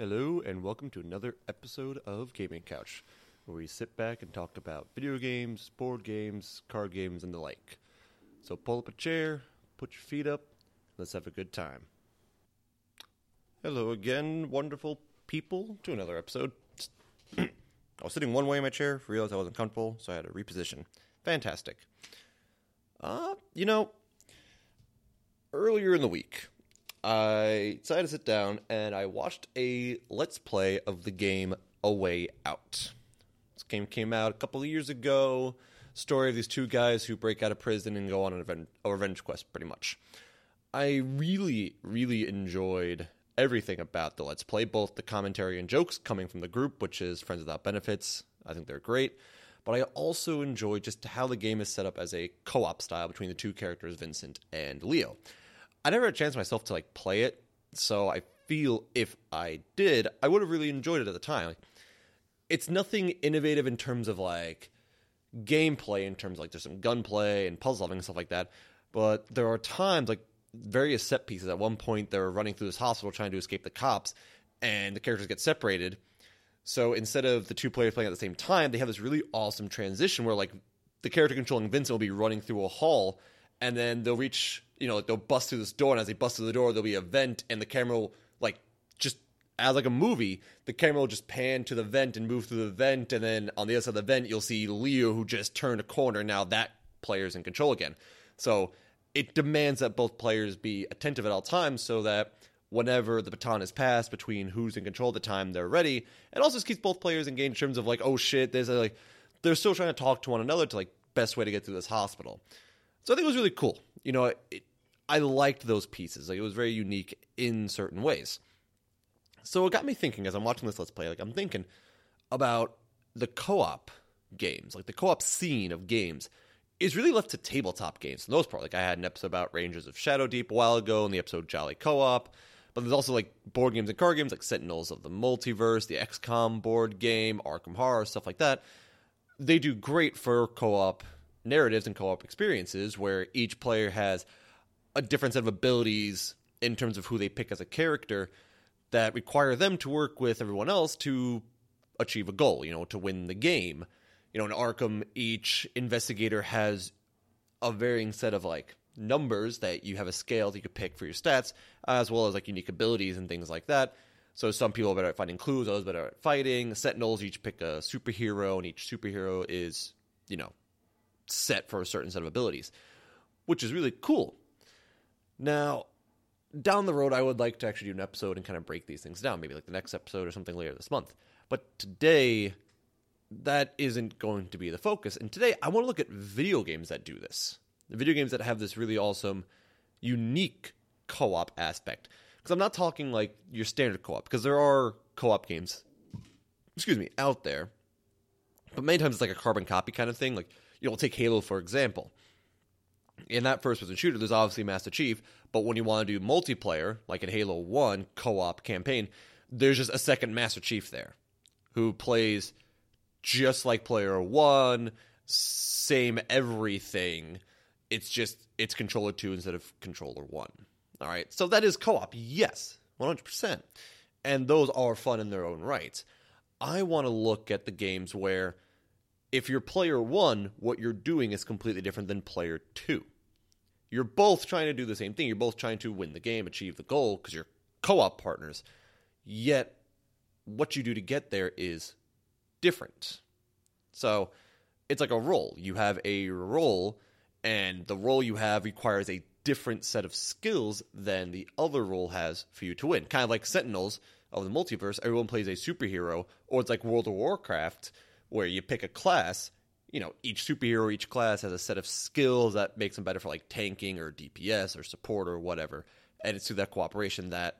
Hello, and welcome to another episode of Gaming Couch, where we sit back and talk about video games, board games, card games, and the like. So pull up a chair, put your feet up, let's have a good time. Hello again, wonderful people, to another episode. I was sitting one way in my chair, realized I wasn't comfortable, so I had to reposition. Fantastic. Uh, you know, earlier in the week, I decided to sit down and I watched a let's play of the game A Way Out. This game came out a couple of years ago. Story of these two guys who break out of prison and go on an event, a revenge quest, pretty much. I really, really enjoyed everything about the let's play, both the commentary and jokes coming from the group, which is Friends Without Benefits. I think they're great. But I also enjoyed just how the game is set up as a co op style between the two characters, Vincent and Leo. I never had a chance myself to like play it, so I feel if I did, I would have really enjoyed it at the time. Like, it's nothing innovative in terms of like gameplay, in terms of like there's some gunplay and puzzle solving and stuff like that. But there are times like various set pieces. At one point, they're running through this hospital trying to escape the cops, and the characters get separated. So instead of the two players playing at the same time, they have this really awesome transition where like the character controlling Vincent will be running through a hall, and then they'll reach you know, like they'll bust through this door, and as they bust through the door, there'll be a vent, and the camera will like just as like a movie, the camera will just pan to the vent and move through the vent, and then on the other side of the vent, you'll see Leo who just turned a corner. Now that player's in control again. So it demands that both players be attentive at all times, so that whenever the baton is passed between who's in control at the time, they're ready. It also just keeps both players engaged in terms of like, oh shit, there's a, like they're still trying to talk to one another to like best way to get through this hospital. So I think it was really cool. You know, it, I liked those pieces. Like it was very unique in certain ways. So it got me thinking as I'm watching this let's play. Like I'm thinking about the co-op games, like the co-op scene of games is really left to tabletop games for the most part. Like I had an episode about Rangers of Shadow Deep a while ago, and the episode Jolly Co-op. But there's also like board games and card games like Sentinels of the Multiverse, the XCOM board game, Arkham Horror, stuff like that. They do great for co-op narratives and co-op experiences where each player has a different set of abilities in terms of who they pick as a character that require them to work with everyone else to achieve a goal, you know, to win the game. You know, in Arkham, each investigator has a varying set of like numbers that you have a scale that you could pick for your stats, as well as like unique abilities and things like that. So some people are better at finding clues, others better at fighting. Sentinels each pick a superhero, and each superhero is, you know, set for a certain set of abilities, which is really cool. Now, down the road, I would like to actually do an episode and kind of break these things down, maybe like the next episode or something later this month. But today, that isn't going to be the focus. And today, I want to look at video games that do this. The video games that have this really awesome, unique co op aspect. Because I'm not talking like your standard co op, because there are co op games, excuse me, out there. But many times it's like a carbon copy kind of thing. Like, you know, take Halo, for example in that first person shooter, there's obviously Master Chief, but when you want to do multiplayer, like in Halo 1 co op campaign, there's just a second Master Chief there who plays just like player 1, same everything. It's just, it's controller 2 instead of controller 1. All right, so that is co op, yes, 100%. And those are fun in their own rights. I want to look at the games where if you're player one, what you're doing is completely different than player two. You're both trying to do the same thing. You're both trying to win the game, achieve the goal, because you're co op partners. Yet, what you do to get there is different. So, it's like a role. You have a role, and the role you have requires a different set of skills than the other role has for you to win. Kind of like Sentinels of the multiverse, everyone plays a superhero, or it's like World of Warcraft where you pick a class. You know, each superhero, each class has a set of skills that makes them better for like tanking or DPS or support or whatever. And it's through that cooperation that,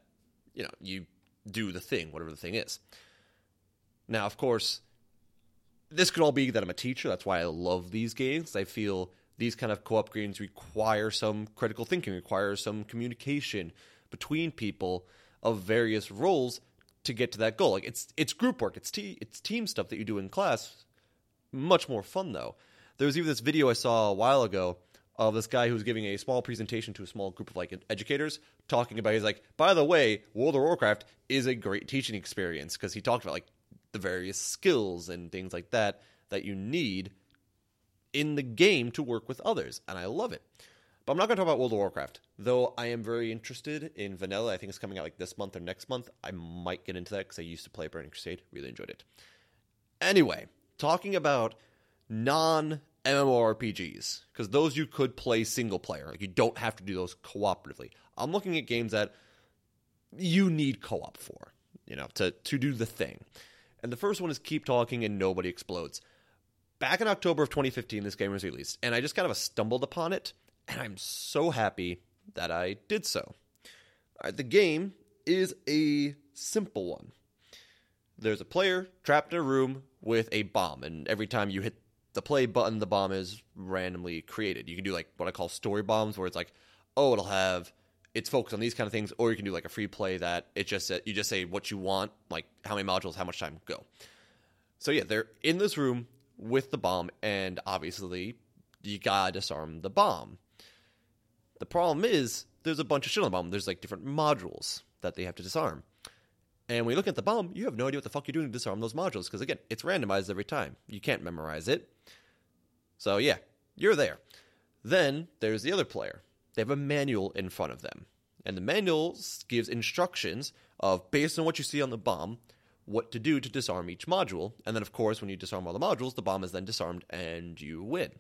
you know, you do the thing, whatever the thing is. Now, of course, this could all be that I'm a teacher. That's why I love these games. I feel these kind of co-op games require some critical thinking, require some communication between people of various roles to get to that goal. Like it's it's group work, it's te- it's team stuff that you do in class. Much more fun though. There was even this video I saw a while ago of this guy who's giving a small presentation to a small group of like educators, talking about he's like, by the way, World of Warcraft is a great teaching experience because he talked about like the various skills and things like that that you need in the game to work with others, and I love it. But I'm not going to talk about World of Warcraft, though I am very interested in Vanilla. I think it's coming out like this month or next month. I might get into that because I used to play Burning Crusade, really enjoyed it. Anyway, talking about non MMORPGs, because those you could play single player. Like you don't have to do those cooperatively. I'm looking at games that you need co-op for, you know, to to do the thing. And the first one is Keep Talking and Nobody Explodes. Back in October of 2015, this game was released, and I just kind of stumbled upon it, and I'm so happy that I did so. the game is a simple one. There's a player trapped in a room with a bomb, and every time you hit the play button, the bomb is randomly created. You can do like what I call story bombs, where it's like, oh, it'll have it's focused on these kind of things, or you can do like a free play that it just you just say what you want, like how many modules, how much time, go. So yeah, they're in this room with the bomb, and obviously you gotta disarm the bomb. The problem is there's a bunch of shit on the bomb. There's like different modules that they have to disarm. And when you look at the bomb, you have no idea what the fuck you're doing to disarm those modules because again, it's randomized every time. You can't memorize it. So yeah, you're there. Then there's the other player. They have a manual in front of them. And the manual gives instructions of based on what you see on the bomb, what to do to disarm each module. And then of course, when you disarm all the modules, the bomb is then disarmed and you win.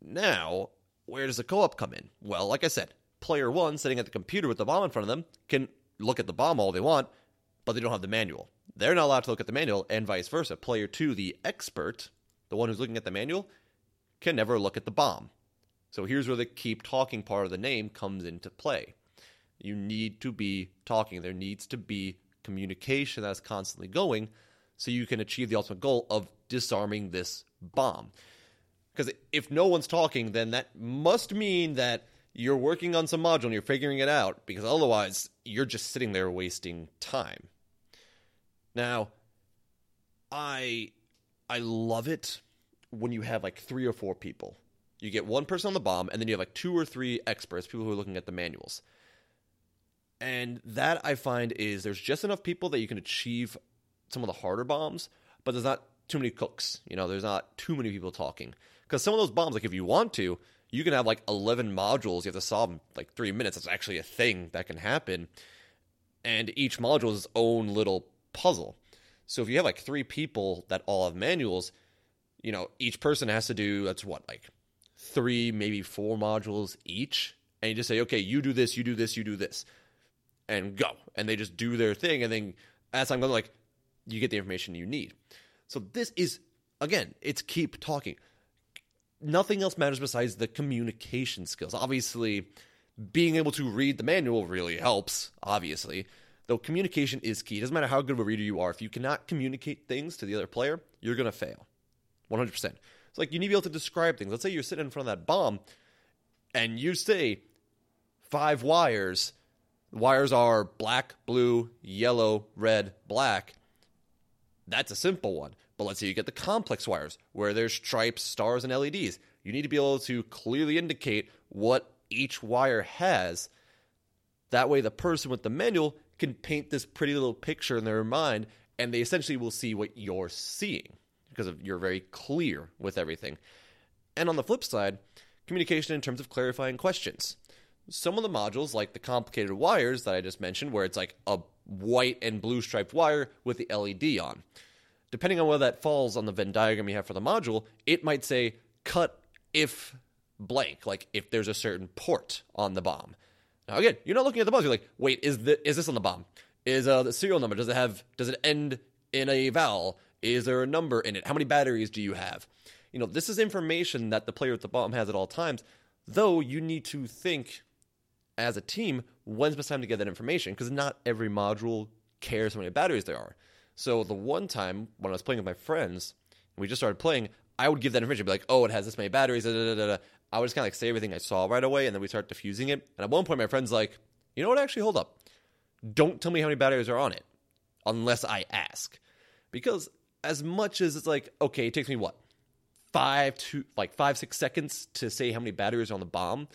Now, where does the co-op come in? Well, like I said, player 1 sitting at the computer with the bomb in front of them can look at the bomb all they want, but they don't have the manual. They're not allowed to look at the manual, and vice versa. Player 2, the expert, the one who's looking at the manual, can never look at the bomb. So here's where the keep talking part of the name comes into play. You need to be talking. There needs to be communication that's constantly going so you can achieve the ultimate goal of disarming this bomb. Because if no one's talking, then that must mean that you're working on some module and you're figuring it out, because otherwise you're just sitting there wasting time. Now, I I love it when you have like three or four people. You get one person on the bomb, and then you have like two or three experts, people who are looking at the manuals. And that I find is there's just enough people that you can achieve some of the harder bombs, but there's not too many cooks. You know, there's not too many people talking. Because some of those bombs, like if you want to, you can have like 11 modules you have to solve in like three minutes. That's actually a thing that can happen. And each module is its own little puzzle. So if you have like three people that all have manuals, you know, each person has to do that's what like three, maybe four modules each, and you just say, okay, you do this, you do this, you do this, and go, and they just do their thing, and then as I'm going, like, you get the information you need. So this is again, it's keep talking. Nothing else matters besides the communication skills. Obviously, being able to read the manual really helps. Obviously, though communication is key. It doesn't matter how good of a reader you are. If you cannot communicate things to the other player, you're going to fail. 100%. It's like you need to be able to describe things. Let's say you're sitting in front of that bomb and you say five wires. Wires are black, blue, yellow, red, black. That's a simple one. But let's say you get the complex wires where there's stripes, stars, and LEDs. You need to be able to clearly indicate what each wire has. That way, the person with the manual can paint this pretty little picture in their mind, and they essentially will see what you're seeing because you're very clear with everything. And on the flip side, communication in terms of clarifying questions. Some of the modules, like the complicated wires that I just mentioned, where it's like a white and blue striped wire with the LED on. Depending on where that falls on the Venn diagram you have for the module, it might say cut if blank, like if there's a certain port on the bomb. Now again, you're not looking at the bomb. You're like, wait, is the is this on the bomb? Is uh, the serial number? Does it have? Does it end in a vowel? Is there a number in it? How many batteries do you have? You know, this is information that the player at the bomb has at all times, though you need to think as a team when's the best time to get that information because not every module cares how many batteries there are. So the one time when I was playing with my friends, we just started playing, I would give that information, be like, oh, it has this many batteries, da, da, da, I would just kind of like say everything I saw right away, and then we start diffusing it. And at one point, my friend's like, you know what, actually, hold up. Don't tell me how many batteries are on it unless I ask. Because as much as it's like, okay, it takes me what? five to like five six seconds to say how many batteries are on the bomb.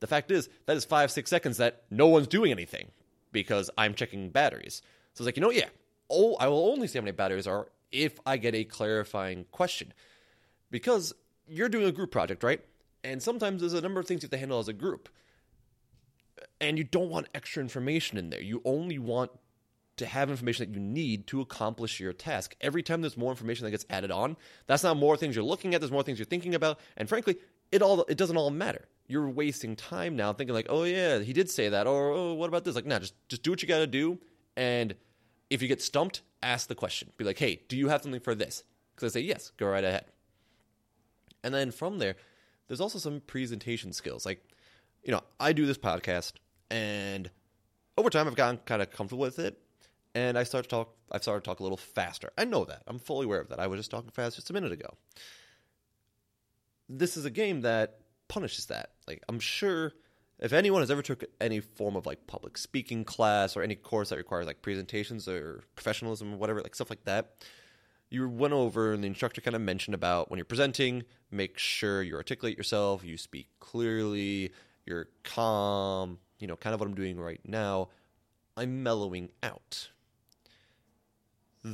The fact is that is five six seconds that no one's doing anything because I'm checking batteries. So it's like you know yeah, oh I will only see how many batteries are if I get a clarifying question because you're doing a group project right, and sometimes there's a number of things you have to handle as a group, and you don't want extra information in there. You only want to have information that you need to accomplish your task. Every time there's more information that gets added on, that's not more things you're looking at, there's more things you're thinking about, and frankly, it all it doesn't all matter. You're wasting time now thinking like, "Oh yeah, he did say that," or "Oh, what about this?" Like, nah, just just do what you got to do, and if you get stumped, ask the question. Be like, "Hey, do you have something for this?" Because I say yes, go right ahead. And then from there, there's also some presentation skills. Like, you know, I do this podcast, and over time, I've gotten kind of comfortable with it and I start to talk. I've started to talk a little faster. I know that. I'm fully aware of that. I was just talking fast just a minute ago. This is a game that punishes that. Like I'm sure if anyone has ever took any form of like public speaking class or any course that requires like presentations or professionalism or whatever, like stuff like that, you went over and the instructor kind of mentioned about when you're presenting, make sure you articulate yourself, you speak clearly, you're calm, you know, kind of what I'm doing right now. I'm mellowing out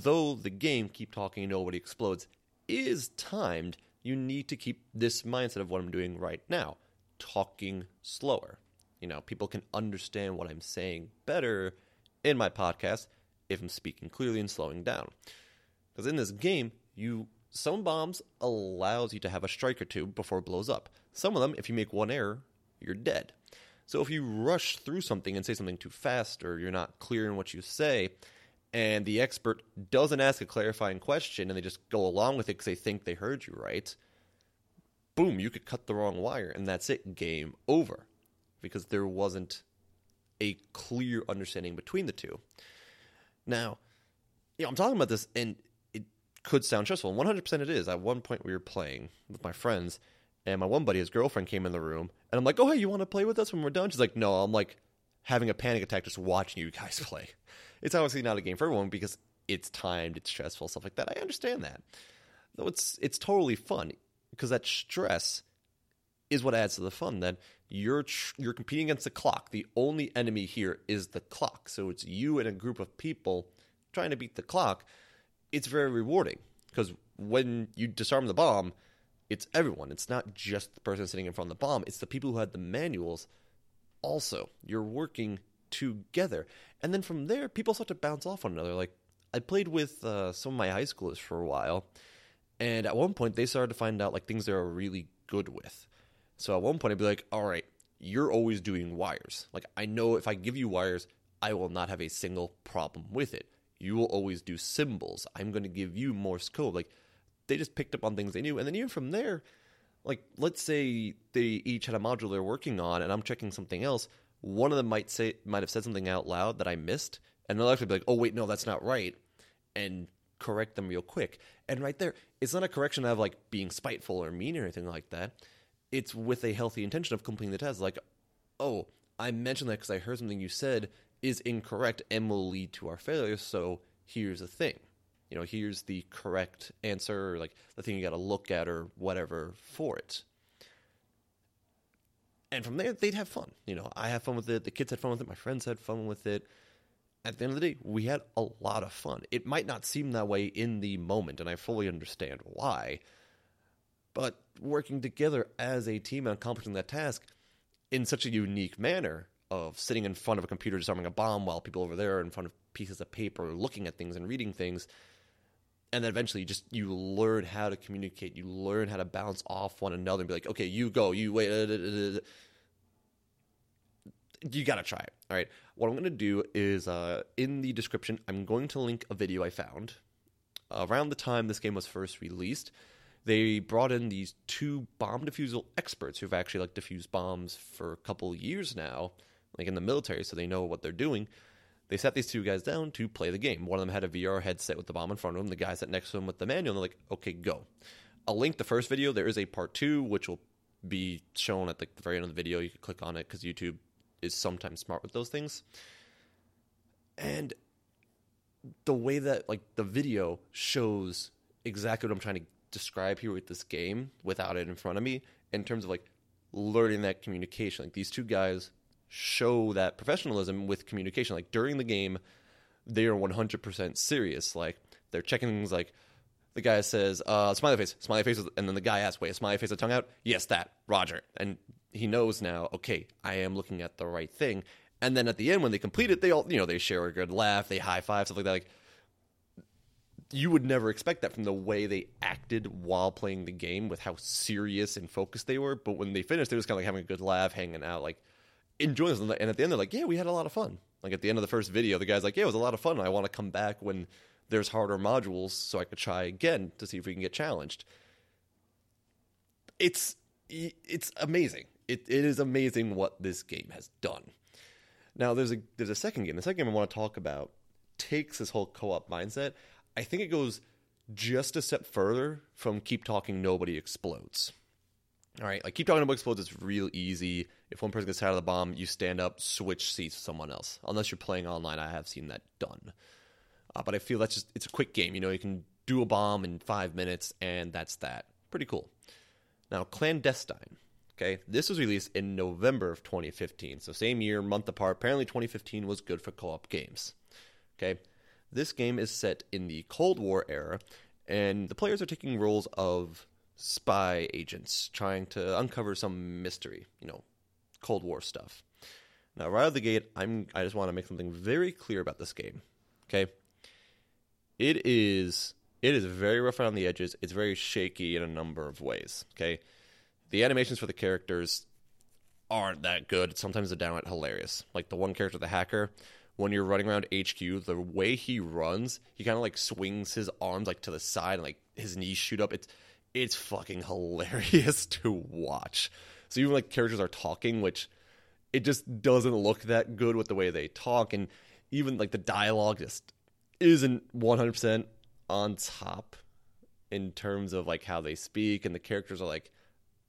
though the game keep talking nobody explodes is timed you need to keep this mindset of what i'm doing right now talking slower. You know people can understand what i'm saying better in my podcast if i'm speaking clearly and slowing down. Because in this game you some bombs allows you to have a strike or two before it blows up. Some of them if you make one error you're dead. So if you rush through something and say something too fast or you're not clear in what you say and the expert doesn't ask a clarifying question and they just go along with it because they think they heard you right, boom, you could cut the wrong wire and that's it, game over. Because there wasn't a clear understanding between the two. Now, you know, I'm talking about this and it could sound stressful. 100% it is. At one point, we were playing with my friends, and my one buddy, his girlfriend, came in the room, and I'm like, oh, hey, you want to play with us when we're done? She's like, no. I'm like having a panic attack just watching you guys play it's obviously not a game for everyone because it's timed, it's stressful, stuff like that. I understand that. Though it's it's totally fun because that stress is what adds to the fun. That you're tr- you're competing against the clock. The only enemy here is the clock. So it's you and a group of people trying to beat the clock. It's very rewarding because when you disarm the bomb, it's everyone. It's not just the person sitting in front of the bomb. It's the people who had the manuals. Also, you're working together. And then from there, people start to bounce off one another. Like, I played with uh, some of my high schoolers for a while, and at one point, they started to find out like things they're really good with. So at one point, I'd be like, all right, you're always doing wires. Like, I know if I give you wires, I will not have a single problem with it. You will always do symbols. I'm going to give you Morse code. Like, they just picked up on things they knew. And then even from there, like, let's say they each had a module they're working on, and I'm checking something else one of them might say might have said something out loud that I missed, and they'll actually be like, "Oh wait, no, that's not right," and correct them real quick. And right there, it's not a correction of like being spiteful or mean or anything like that. It's with a healthy intention of completing the test. Like, oh, I mentioned that because I heard something you said is incorrect and will lead to our failure. So here's the thing. You know, here's the correct answer, or like the thing you got to look at, or whatever for it and from there they'd have fun. You know, I had fun with it. The kids had fun with it. My friends had fun with it. At the end of the day, we had a lot of fun. It might not seem that way in the moment, and I fully understand why. But working together as a team and accomplishing that task in such a unique manner of sitting in front of a computer disarming a bomb while people over there are in front of pieces of paper looking at things and reading things and then eventually you just you learn how to communicate. You learn how to bounce off one another and be like okay you go you wait uh, uh, uh, you gotta try it all right? What i'm gonna do is uh, in the description i'm going to link a video i found around the time this game was first released. They brought in these two bomb defusal experts who've actually like defused bombs for a couple years now like in the military so they know what they're doing they sat these two guys down to play the game. One of them had a VR headset with the bomb in front of him. The guy sat next to him with the manual. And they're like, okay, go. I'll link the first video. There is a part two, which will be shown at the very end of the video. You can click on it because YouTube is sometimes smart with those things. And the way that like the video shows exactly what I'm trying to describe here with this game without it in front of me in terms of like learning that communication. Like these two guys show that professionalism with communication. Like during the game, they are 100% serious. Like they're checking things like the guy says, uh, smiley face, smiley face, and then the guy asks, wait, a smiley face, a tongue out? Yes, that, Roger. And he knows now, okay, I am looking at the right thing. And then at the end, when they complete it, they all, you know, they share a good laugh, they high five, stuff like that. Like, you would never expect that from the way they acted while playing the game with how serious and focused they were. But when they finished, they was kind of like having a good laugh, hanging out, like enjoying this. And at the end, they're like, yeah, we had a lot of fun. Like at the end of the first video, the guy's like, yeah, it was a lot of fun. I want to come back when there's harder modules so I could try again to see if we can get challenged. It's it's amazing. It, it is amazing what this game has done. Now there's a there's a second game. The second game I want to talk about takes this whole co-op mindset. I think it goes just a step further from keep talking nobody explodes. All right, like keep talking nobody explodes It's real easy. If one person gets out of the bomb, you stand up, switch seats with someone else. Unless you're playing online, I have seen that done. Uh, but I feel that's just it's a quick game. You know, you can do a bomb in five minutes, and that's that. Pretty cool. Now, clandestine. Okay, this was released in November of 2015, so same year, month apart. Apparently, 2015 was good for co-op games. Okay, this game is set in the Cold War era, and the players are taking roles of spy agents trying to uncover some mystery. You know, Cold War stuff. Now, right out of the gate, I'm I just want to make something very clear about this game. Okay, it is it is very rough around the edges. It's very shaky in a number of ways. Okay, the animations for the characters aren't that good. Sometimes they're downright hilarious. Like the one character, the hacker, when you're running around HQ, the way he runs, he kind of like swings his arms like to the side and like his knees shoot up. It's it's fucking hilarious to watch. So even like characters are talking, which it just doesn't look that good with the way they talk, and even like the dialogue just isn't 100% on top in terms of like how they speak and the characters are like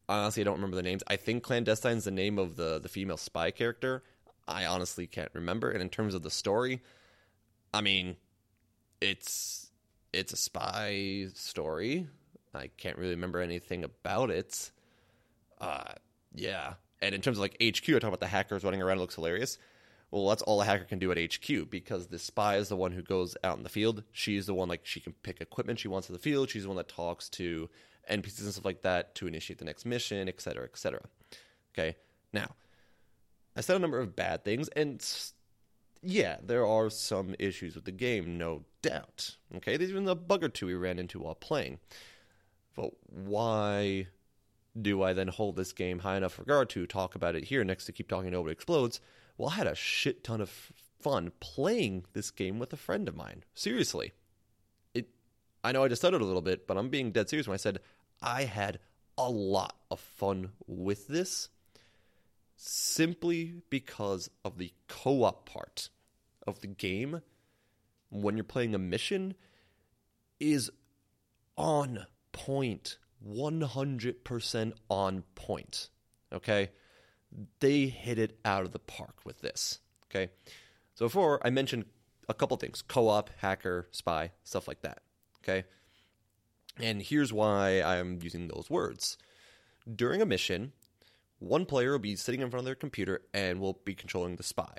honestly I don't remember the names. I think clandestine is the name of the the female spy character. I honestly can't remember. And in terms of the story, I mean, it's it's a spy story. I can't really remember anything about it. Uh yeah. And in terms of like HQ, I talk about the hackers running around. It looks hilarious. Well, that's all a hacker can do at HQ because the spy is the one who goes out in the field. She's the one like she can pick equipment she wants in the field. She's the one that talks to NPCs and stuff like that to initiate the next mission, etc., etc. Okay. Now, I said a number of bad things, and yeah, there are some issues with the game, no doubt. Okay, there's even a bug or two we ran into while playing. But why do I then hold this game high enough regard to talk about it here next to keep talking nobody explodes? Well, I had a shit ton of fun playing this game with a friend of mine. Seriously. It I know I just stuttered a little bit, but I'm being dead serious when I said I had a lot of fun with this simply because of the co-op part of the game when you're playing a mission is on point 100% on point okay they hit it out of the park with this. Okay. So before I mentioned a couple things co-op, hacker, spy, stuff like that. Okay. And here's why I'm using those words. During a mission, one player will be sitting in front of their computer and will be controlling the spy.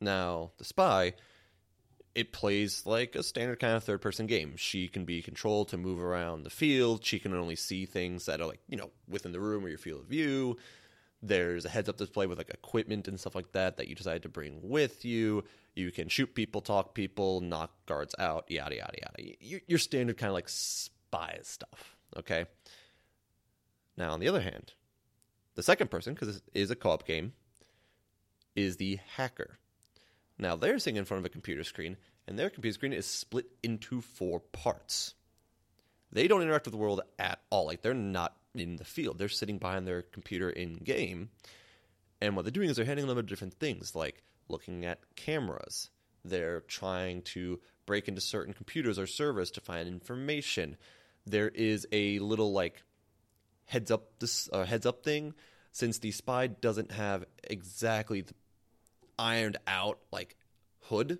Now, the spy, it plays like a standard kind of third person game. She can be controlled to move around the field. She can only see things that are like, you know, within the room or your field of view. There's a heads up display with like equipment and stuff like that that you decide to bring with you. You can shoot people, talk people, knock guards out, yada yada yada. Your standard kind of like spy stuff. Okay. Now on the other hand, the second person, because it is a co-op game, is the hacker. Now they're sitting in front of a computer screen, and their computer screen is split into four parts. They don't interact with the world at all. Like they're not in the field. They're sitting behind their computer in game. And what they're doing is they're number of different things, like looking at cameras. They're trying to break into certain computers or servers to find information. There is a little like heads up this uh, heads up thing since the spy doesn't have exactly the ironed out like HUD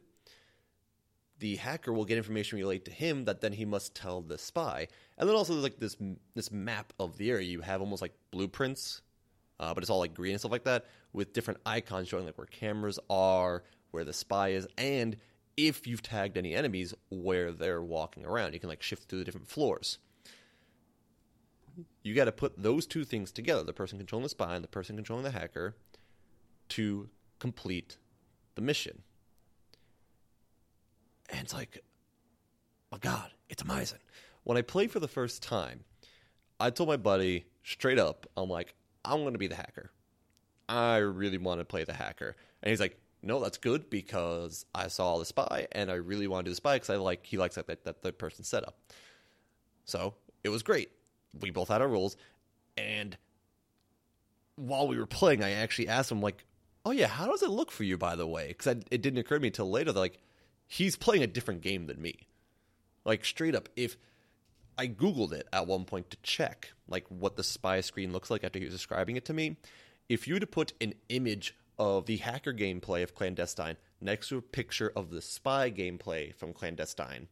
the hacker will get information relayed to him that then he must tell the spy. And then also there's like this this map of the area. You have almost like blueprints, uh, but it's all like green and stuff like that, with different icons showing like where cameras are, where the spy is, and if you've tagged any enemies, where they're walking around. You can like shift through the different floors. You got to put those two things together: the person controlling the spy and the person controlling the hacker, to complete the mission. And it's like, my God, it's amazing. When I played for the first time, I told my buddy straight up, I'm like, I'm going to be the hacker. I really want to play the hacker. And he's like, no, that's good because I saw the spy and I really want to do the spy because I like he likes that that, that person setup. So it was great. We both had our roles, and while we were playing, I actually asked him like, "Oh yeah, how does it look for you?" By the way, because it didn't occur to me until later that like he's playing a different game than me. Like straight up, if I googled it at one point to check like what the spy screen looks like after he was describing it to me, if you were to put an image of the hacker gameplay of Clandestine next to a picture of the spy gameplay from Clandestine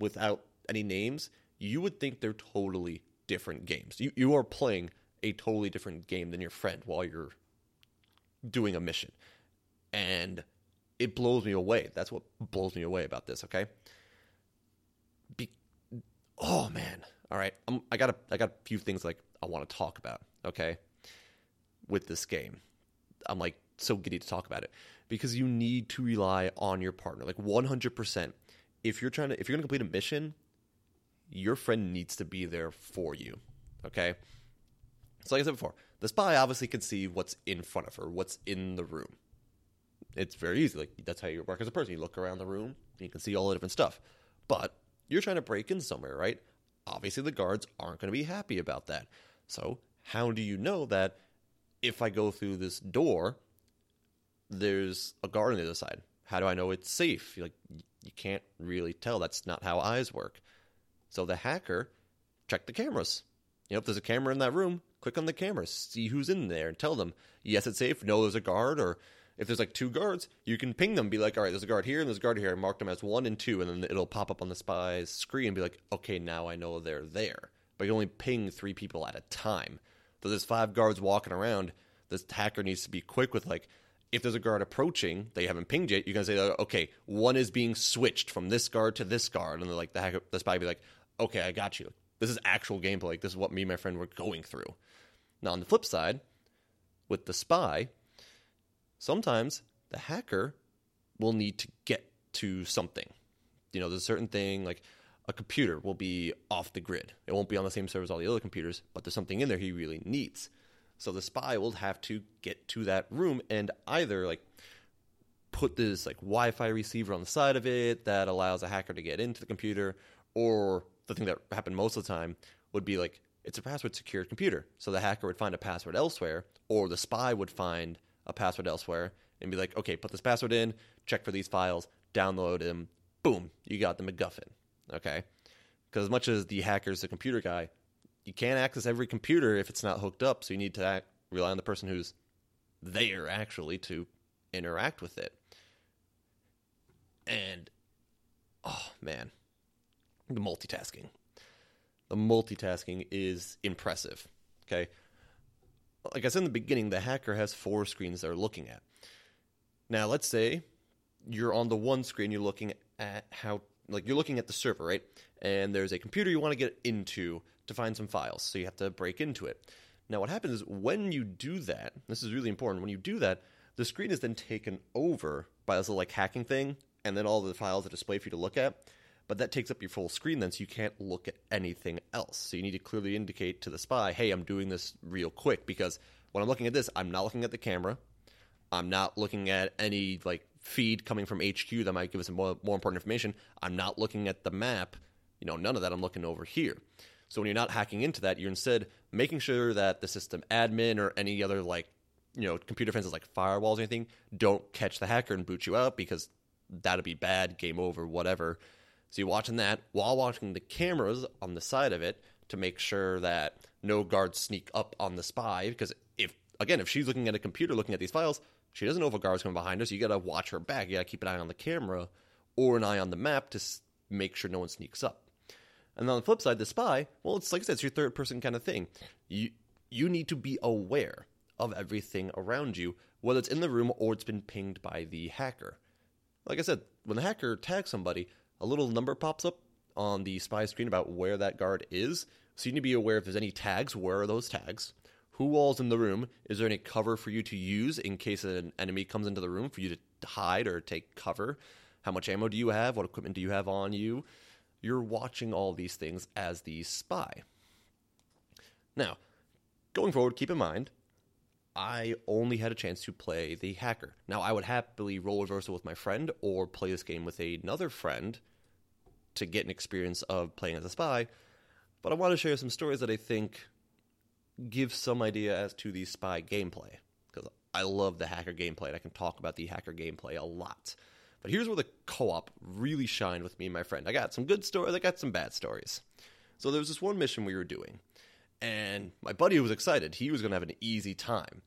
without any names, you would think they're totally different games. You you are playing a totally different game than your friend while you're doing a mission. And it blows me away. That's what blows me away about this. Okay. Be- oh man. All right. I'm, I got a I got a few things like I want to talk about. Okay. With this game, I'm like so giddy to talk about it because you need to rely on your partner like 100%. If you're trying to if you're going to complete a mission, your friend needs to be there for you. Okay. So like I said before, the spy obviously can see what's in front of her, what's in the room it's very easy. Like that's how you work as a person. You look around the room, you can see all the different stuff. But you're trying to break in somewhere, right? Obviously, the guards aren't going to be happy about that. So how do you know that if I go through this door, there's a guard on the other side? How do I know it's safe? Like you can't really tell. That's not how eyes work. So the hacker check the cameras. You know, if there's a camera in that room, click on the camera, see who's in there, and tell them yes, it's safe. No, there's a guard, or if there's like two guards, you can ping them, be like, all right, there's a guard here and there's a guard here, and mark them as one and two, and then it'll pop up on the spy's screen and be like, okay, now I know they're there. But you only ping three people at a time. So there's five guards walking around. This hacker needs to be quick with like, if there's a guard approaching, they haven't pinged yet. You can say, uh, okay, one is being switched from this guard to this guard, and like the hacker, the spy be like, okay, I got you. This is actual gameplay. Like this is what me and my friend were going through. Now on the flip side, with the spy, sometimes the hacker will need to get to something. You know, there's a certain thing like a computer will be off the grid. It won't be on the same server as all the other computers, but there's something in there he really needs. So the spy will have to get to that room and either like put this like Wi-Fi receiver on the side of it that allows a hacker to get into the computer, or the thing that happened most of the time would be like it's a password secured computer. So the hacker would find a password elsewhere, or the spy would find a password elsewhere and be like, okay, put this password in, check for these files, download them, boom, you got the MacGuffin. Okay? Because as much as the hacker's the computer guy, you can't access every computer if it's not hooked up, so you need to act, rely on the person who's there actually to interact with it. And, oh man, the multitasking. The multitasking is impressive. Okay? like I said in the beginning, the hacker has four screens they're looking at. Now, let's say you're on the one screen, you're looking at how, like, you're looking at the server, right? And there's a computer you want to get into to find some files, so you have to break into it. Now, what happens is when you do that, this is really important, when you do that, the screen is then taken over by this little, like, hacking thing, and then all the files are displayed for you to look at but that takes up your full screen then, so you can't look at anything else. So you need to clearly indicate to the spy, hey, I'm doing this real quick because when I'm looking at this, I'm not looking at the camera. I'm not looking at any like feed coming from HQ that might give us more, more important information. I'm not looking at the map. You know, none of that. I'm looking over here. So when you're not hacking into that, you're instead making sure that the system admin or any other like you know computer fences like firewalls or anything don't catch the hacker and boot you out because that'd be bad, game over, whatever. So you're watching that while watching the cameras on the side of it to make sure that no guards sneak up on the spy. Because if again, if she's looking at a computer looking at these files, she doesn't know if a guard's coming behind her. So you got to watch her back. You got to keep an eye on the camera or an eye on the map to make sure no one sneaks up. And on the flip side, the spy, well, it's like I said, it's your third person kind of thing. You you need to be aware of everything around you, whether it's in the room or it's been pinged by the hacker. Like I said, when the hacker tags somebody, a little number pops up on the spy screen about where that guard is. So you need to be aware if there's any tags, where are those tags? Who all's in the room? Is there any cover for you to use in case an enemy comes into the room for you to hide or take cover? How much ammo do you have? What equipment do you have on you? You're watching all these things as the spy. Now, going forward, keep in mind, I only had a chance to play the hacker. Now, I would happily role reversal with my friend or play this game with another friend to get an experience of playing as a spy, but I want to share some stories that I think give some idea as to the spy gameplay. Because I love the hacker gameplay, and I can talk about the hacker gameplay a lot. But here's where the co op really shined with me and my friend. I got some good stories, I got some bad stories. So there was this one mission we were doing, and my buddy was excited. He was going to have an easy time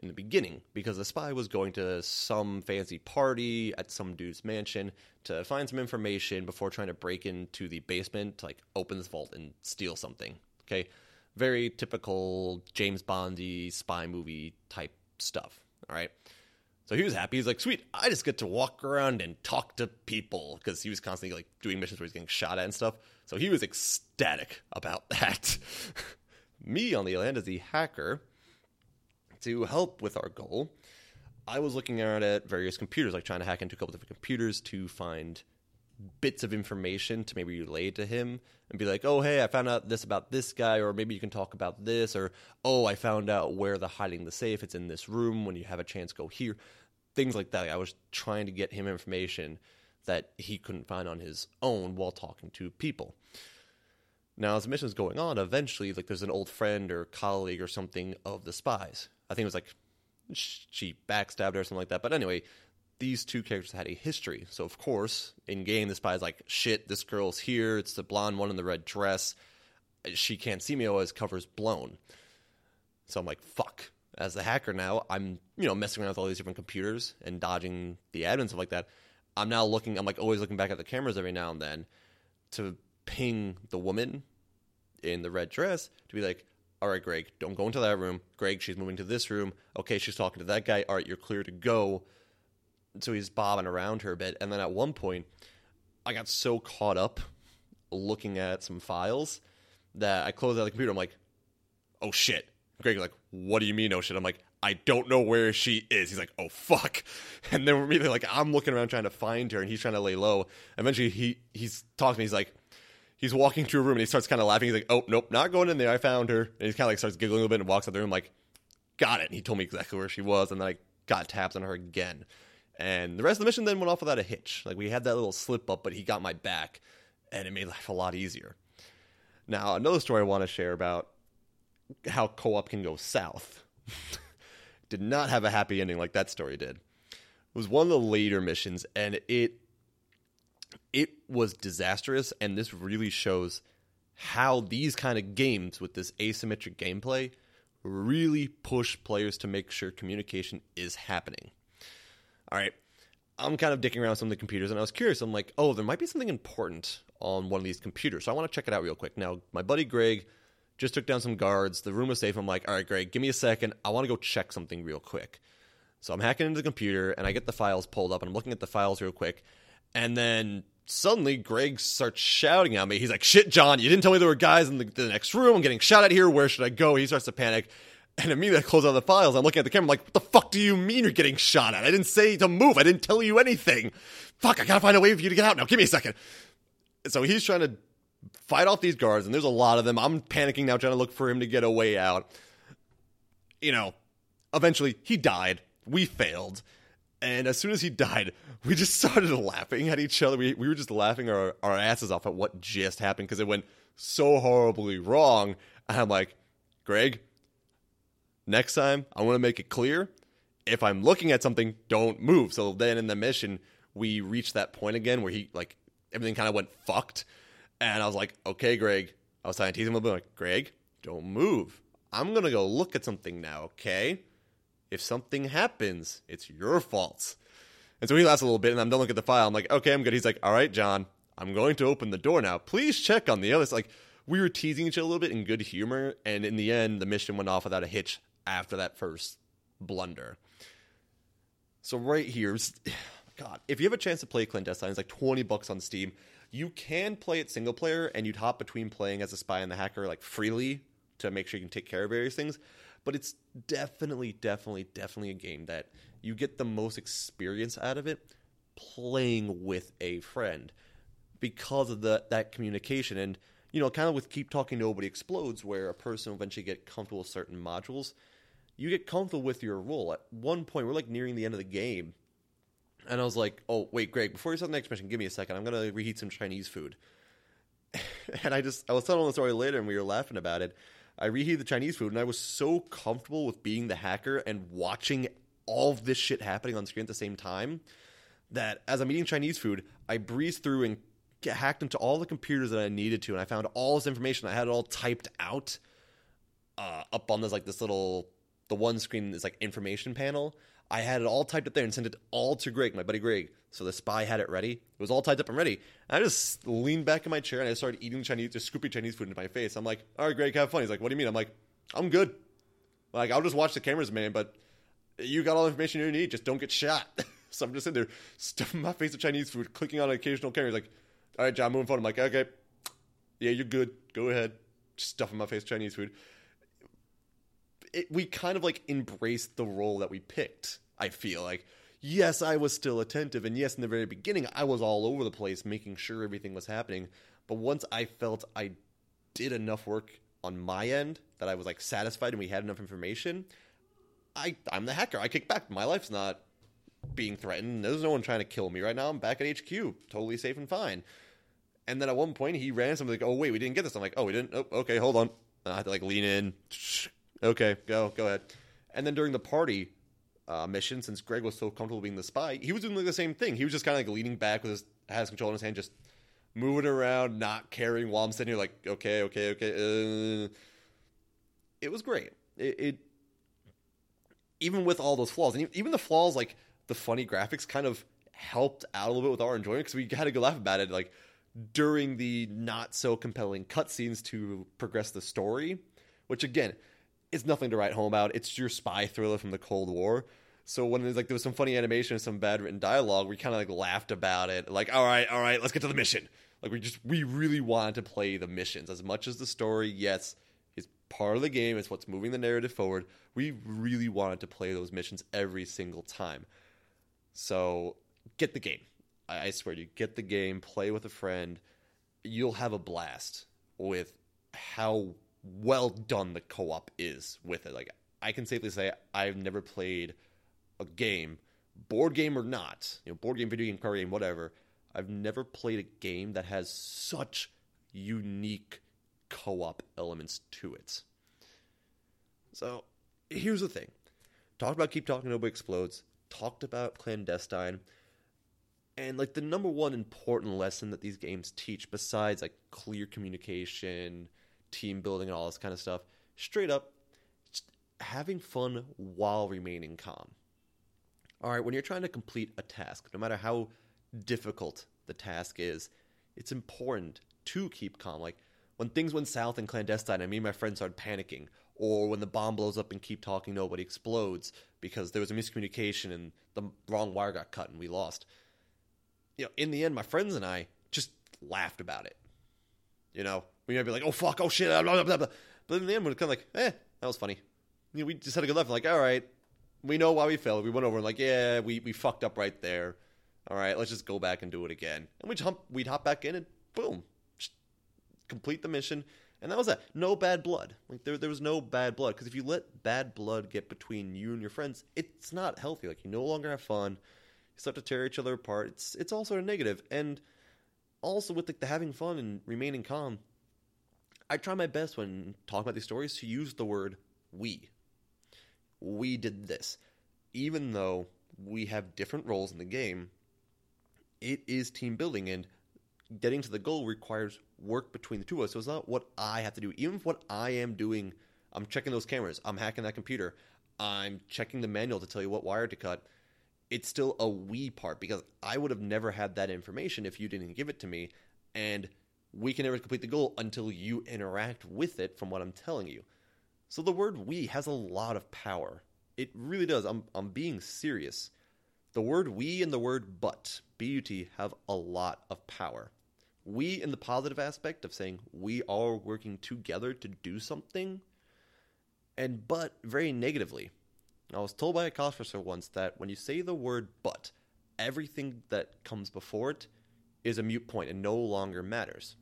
in the beginning because the spy was going to some fancy party at some dude's mansion to find some information before trying to break into the basement to like open this vault and steal something. Okay, very typical James Bondy spy movie type stuff. All right. So he was happy. He's like, "Sweet, I just get to walk around and talk to people," because he was constantly like doing missions where he's getting shot at and stuff. So he was ecstatic about that. Me, on the other hand, as the hacker, to help with our goal, I was looking around at various computers, like trying to hack into a couple different computers to find bits of information to maybe relay to him and be like, oh, hey, I found out this about this guy, or maybe you can talk about this, or oh, I found out where they're hiding the safe. It's in this room. When you have a chance, go here. Things like that. I was trying to get him information that he couldn't find on his own while talking to people. Now, as the mission's going on, eventually, like there's an old friend or colleague or something of the spies. I think it was like she backstabbed her or something like that. But anyway, these two characters had a history. So of course, in game, the spy's like, "Shit, this girl's here. It's the blonde one in the red dress. She can't see me. Oh, his cover's blown." So I'm like, "Fuck." As the hacker now, I'm you know messing around with all these different computers and dodging the admin and stuff like that. I'm now looking. I'm like always looking back at the cameras every now and then to ping the woman in the red dress to be like, all right, Greg, don't go into that room. Greg, she's moving to this room. Okay, she's talking to that guy. All right, you're clear to go. So he's bobbing around her a bit. And then at one point, I got so caught up looking at some files that I closed out the computer. I'm like, oh shit. Greg, like, what do you mean, oh shit? I'm like, I don't know where she is. He's like, oh fuck. And then we're immediately like, I'm looking around trying to find her, and he's trying to lay low. Eventually, he he's talking to me. He's like, he's walking to a room and he starts kind of laughing. He's like, "Oh nope, not going in there. I found her." And he kind of like starts giggling a little bit and walks out the room like, "Got it." And he told me exactly where she was, and then I got taps on her again. And the rest of the mission then went off without a hitch. Like we had that little slip up, but he got my back, and it made life a lot easier. Now another story I want to share about how co-op can go south. did not have a happy ending like that story did. It was one of the later missions, and it it was disastrous and this really shows how these kind of games with this asymmetric gameplay really push players to make sure communication is happening. All right. I'm kind of dicking around some of the computers and I was curious. I'm like, oh, there might be something important on one of these computers. So I want to check it out real quick. Now, my buddy Greg just took down some guards. The room was safe. I'm like, all right, Greg, give me a second. I want to go check something real quick. So I'm hacking into the computer and I get the files pulled up and I'm looking at the files real quick. And then suddenly Greg starts shouting at me. He's like, shit, John, you didn't tell me there were guys in the, the next room. I'm getting shot at here. Where should I go? He starts to panic. And immediately I close out the files. I'm looking at the camera. I'm like, what the fuck do you mean you're getting shot at? I didn't say to move. I didn't tell you anything. Fuck, I gotta find a way for you to get out now. Give me a second. So he's trying to fight off these guards, and there's a lot of them. I'm panicking now, trying to look for him to get a way out. You know, eventually he died. We failed. And as soon as he died, we just started laughing at each other. We, we were just laughing our, our asses off at what just happened because it went so horribly wrong. And I'm like, Greg, next time I want to make it clear if I'm looking at something, don't move. So then in the mission, we reached that point again where he, like, everything kind of went fucked. And I was like, okay, Greg. I was trying to tease him a little bit, like, Greg, don't move. I'm going to go look at something now, okay? If something happens, it's your fault. And so he laughs a little bit, and I'm done looking at the file. I'm like, okay, I'm good. He's like, all right, John, I'm going to open the door now. Please check on the others. Like, we were teasing each other a little bit in good humor, and in the end, the mission went off without a hitch after that first blunder. So right here, God, if you have a chance to play Clandestine, it's like 20 bucks on Steam. You can play it single player, and you'd hop between playing as a spy and the hacker like freely to make sure you can take care of various things. But it's definitely, definitely, definitely a game that you get the most experience out of it playing with a friend because of the that communication. And you know kind of with keep talking nobody explodes where a person will eventually get comfortable with certain modules you get comfortable with your role. At one point we're like nearing the end of the game and i was like oh wait greg before you start the next mission give me a second. I'm gonna reheat some chinese food. And i just i was telling the story later and we were laughing about it i reheated the chinese food and i was so comfortable with being the hacker and watching all of this shit happening on screen at the same time that as I'm eating Chinese food, I breezed through and hacked into all the computers that I needed to, and I found all this information. I had it all typed out uh, up on this like this little the one screen is like information panel. I had it all typed up there and sent it all to Greg, my buddy Greg. So the spy had it ready. It was all typed up and ready. I just leaned back in my chair and I started eating Chinese, just scooping Chinese food into my face. I'm like, all right, Greg, have fun. He's like, what do you mean? I'm like, I'm good. Like, I'll just watch the cameras, man, but you got all the information you need. Just don't get shot. so I'm just in there stuffing my face with Chinese food, clicking on occasional camera. He's like, all right, John, moving forward. I'm like, okay, yeah, you're good. Go ahead. Just stuffing my face with Chinese food. It, we kind of like embraced the role that we picked. I feel like, yes, I was still attentive, and yes, in the very beginning, I was all over the place, making sure everything was happening. But once I felt I did enough work on my end that I was like satisfied and we had enough information, I I'm the hacker. I kick back. My life's not being threatened. There's no one trying to kill me right now. I'm back at HQ, totally safe and fine. And then at one point he ran something like, "Oh wait, we didn't get this." I'm like, "Oh, we didn't. Oh, okay, hold on." I had to like lean in. Okay, go, go ahead. And then during the party uh, mission, since Greg was so comfortable being the spy, he was doing like the same thing. He was just kind of like leaning back with his has control in his hand, just moving around, not caring while I'm sitting here like, okay, okay, okay. Uh, it was great. It, it even with all those flaws, and even the flaws like the funny graphics kind of helped out a little bit with our enjoyment because we had a good laugh about it. Like during the not so compelling cutscenes to progress the story, which again is nothing to write home about. It's your spy thriller from the Cold War. So when there's like there was some funny animation and some bad written dialogue, we kind of like laughed about it. Like, all right, all right, let's get to the mission. Like we just we really wanted to play the missions as much as the story. Yes, is part of the game. It's what's moving the narrative forward. We really wanted to play those missions every single time. So get the game. I, I swear to you, get the game, play with a friend. You'll have a blast with how well done the co-op is with it. Like I can safely say I've never played a game, board game or not, you know, board game, video game, card game, whatever. I've never played a game that has such unique co-op elements to it. So here's the thing. Talked about Keep Talking Nobody Explodes, talked about Clandestine, and like the number one important lesson that these games teach, besides like clear communication, team building, and all this kind of stuff, straight up, having fun while remaining calm. All right, when you're trying to complete a task, no matter how difficult the task is, it's important to keep calm. Like when things went south in clandestine, and me and my friends started panicking, or when the bomb blows up and keep talking, nobody explodes because there was a miscommunication and the wrong wire got cut and we lost. You know, in the end, my friends and I just laughed about it. You know, we might be like, "Oh fuck, oh shit," blah, blah, blah, but in the end, we're kind of like, "Eh, that was funny." You know, we just had a good laugh. Like, all right, we know why we failed. We went over and like, yeah, we we fucked up right there. All right, let's just go back and do it again. And we'd hop, we'd hop back in and boom, complete the mission. And that was that. No bad blood. Like there, there was no bad blood because if you let bad blood get between you and your friends, it's not healthy. Like you no longer have fun. You start to tear each other apart. It's it's all sort of negative. And also with like the having fun and remaining calm, I try my best when talking about these stories to use the word we. We did this, even though we have different roles in the game. It is team building, and getting to the goal requires work between the two of us. So it's not what I have to do. Even if what I am doing, I'm checking those cameras, I'm hacking that computer, I'm checking the manual to tell you what wire to cut. it's still a we part because I would have never had that information if you didn't give it to me. And we can never complete the goal until you interact with it from what I'm telling you. So the word we has a lot of power. It really does. I'm, I'm being serious. The word we and the word but, but, have a lot of power. We in the positive aspect of saying we are working together to do something, and but very negatively. I was told by a college professor once that when you say the word but, everything that comes before it is a mute point and no longer matters.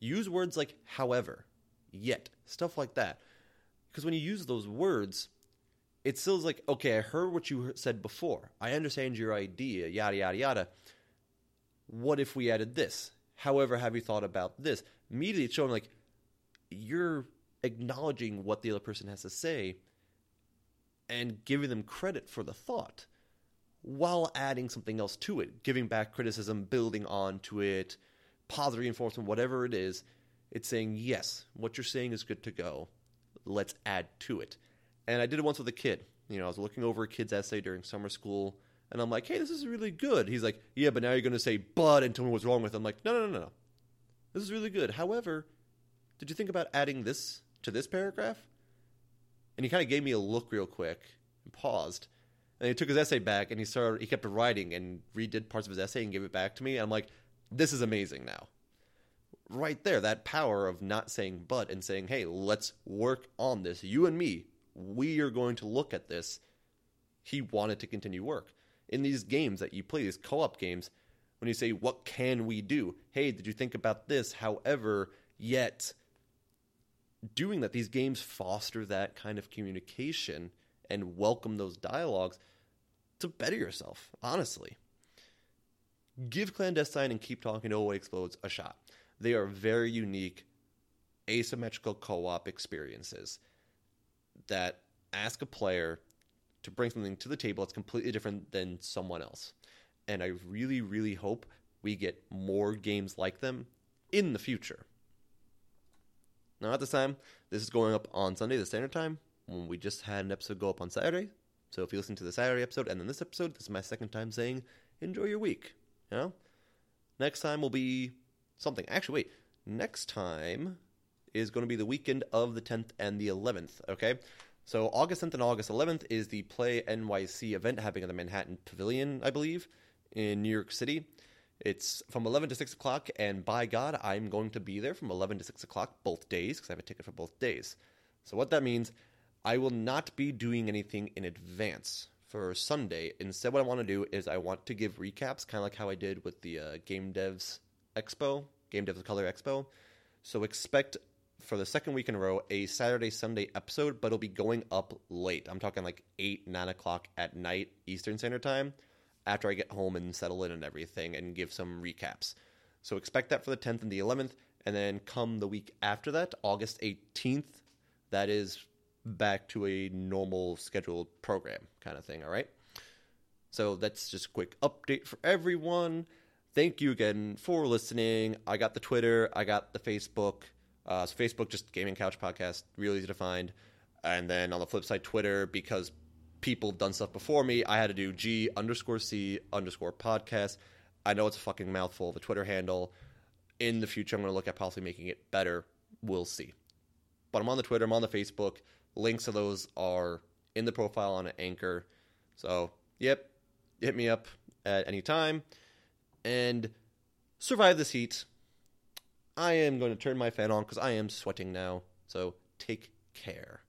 Use words like however, yet, stuff like that. Because when you use those words, it still is like, okay, I heard what you said before. I understand your idea, yada, yada, yada. What if we added this? However, have you thought about this? Immediately it's showing like you're acknowledging what the other person has to say and giving them credit for the thought while adding something else to it, giving back criticism, building on to it, positive reinforcement, whatever it is. It's saying, yes, what you're saying is good to go. Let's add to it. And I did it once with a kid. You know, I was looking over a kid's essay during summer school, and I'm like, hey, this is really good. He's like, yeah, but now you're going to say but and tell me what's wrong with it. I'm like, no, no, no, no. This is really good. However, did you think about adding this to this paragraph? And he kind of gave me a look real quick and paused. And he took his essay back and he started, he kept writing and redid parts of his essay and gave it back to me. And I'm like, this is amazing now. Right there, that power of not saying but and saying, hey, let's work on this. You and me, we are going to look at this. He wanted to continue work. In these games that you play, these co op games, when you say, what can we do? Hey, did you think about this? However, yet doing that, these games foster that kind of communication and welcome those dialogues to better yourself, honestly. Give Clandestine and Keep Talking Oh Explodes a shot. They are very unique, asymmetrical co op experiences that ask a player to bring something to the table that's completely different than someone else. And I really, really hope we get more games like them in the future. Now, at this time, this is going up on Sunday, the standard time, we just had an episode go up on Saturday. So if you listen to the Saturday episode and then this episode, this is my second time saying, enjoy your week. You know? Next time will be something. Actually, wait. Next time is going to be the weekend of the 10th and the 11th, okay? So August 10th and August 11th is the Play NYC event happening at the Manhattan Pavilion, I believe, in New York City. It's from 11 to 6 o'clock, and by God, I'm going to be there from 11 to 6 o'clock both days because I have a ticket for both days. So, what that means, I will not be doing anything in advance for Sunday. Instead, what I want to do is I want to give recaps, kind of like how I did with the uh, Game Devs Expo, Game Devs Color Expo. So, expect for the second week in a row a Saturday Sunday episode, but it'll be going up late. I'm talking like 8, 9 o'clock at night Eastern Standard Time after I get home and settle in and everything and give some recaps. So expect that for the 10th and the 11th. And then come the week after that, August 18th, that is back to a normal scheduled program kind of thing, all right? So that's just a quick update for everyone. Thank you again for listening. I got the Twitter, I got the Facebook. Uh, so Facebook, just Gaming Couch Podcast, real easy to find. And then on the flip side, Twitter, because people have done stuff before me. I had to do G underscore C underscore podcast. I know it's a fucking mouthful of a Twitter handle. In the future, I'm going to look at possibly making it better. We'll see. But I'm on the Twitter, I'm on the Facebook. Links to those are in the profile on Anchor. So, yep, hit me up at any time and survive this heat. I am going to turn my fan on because I am sweating now. So, take care.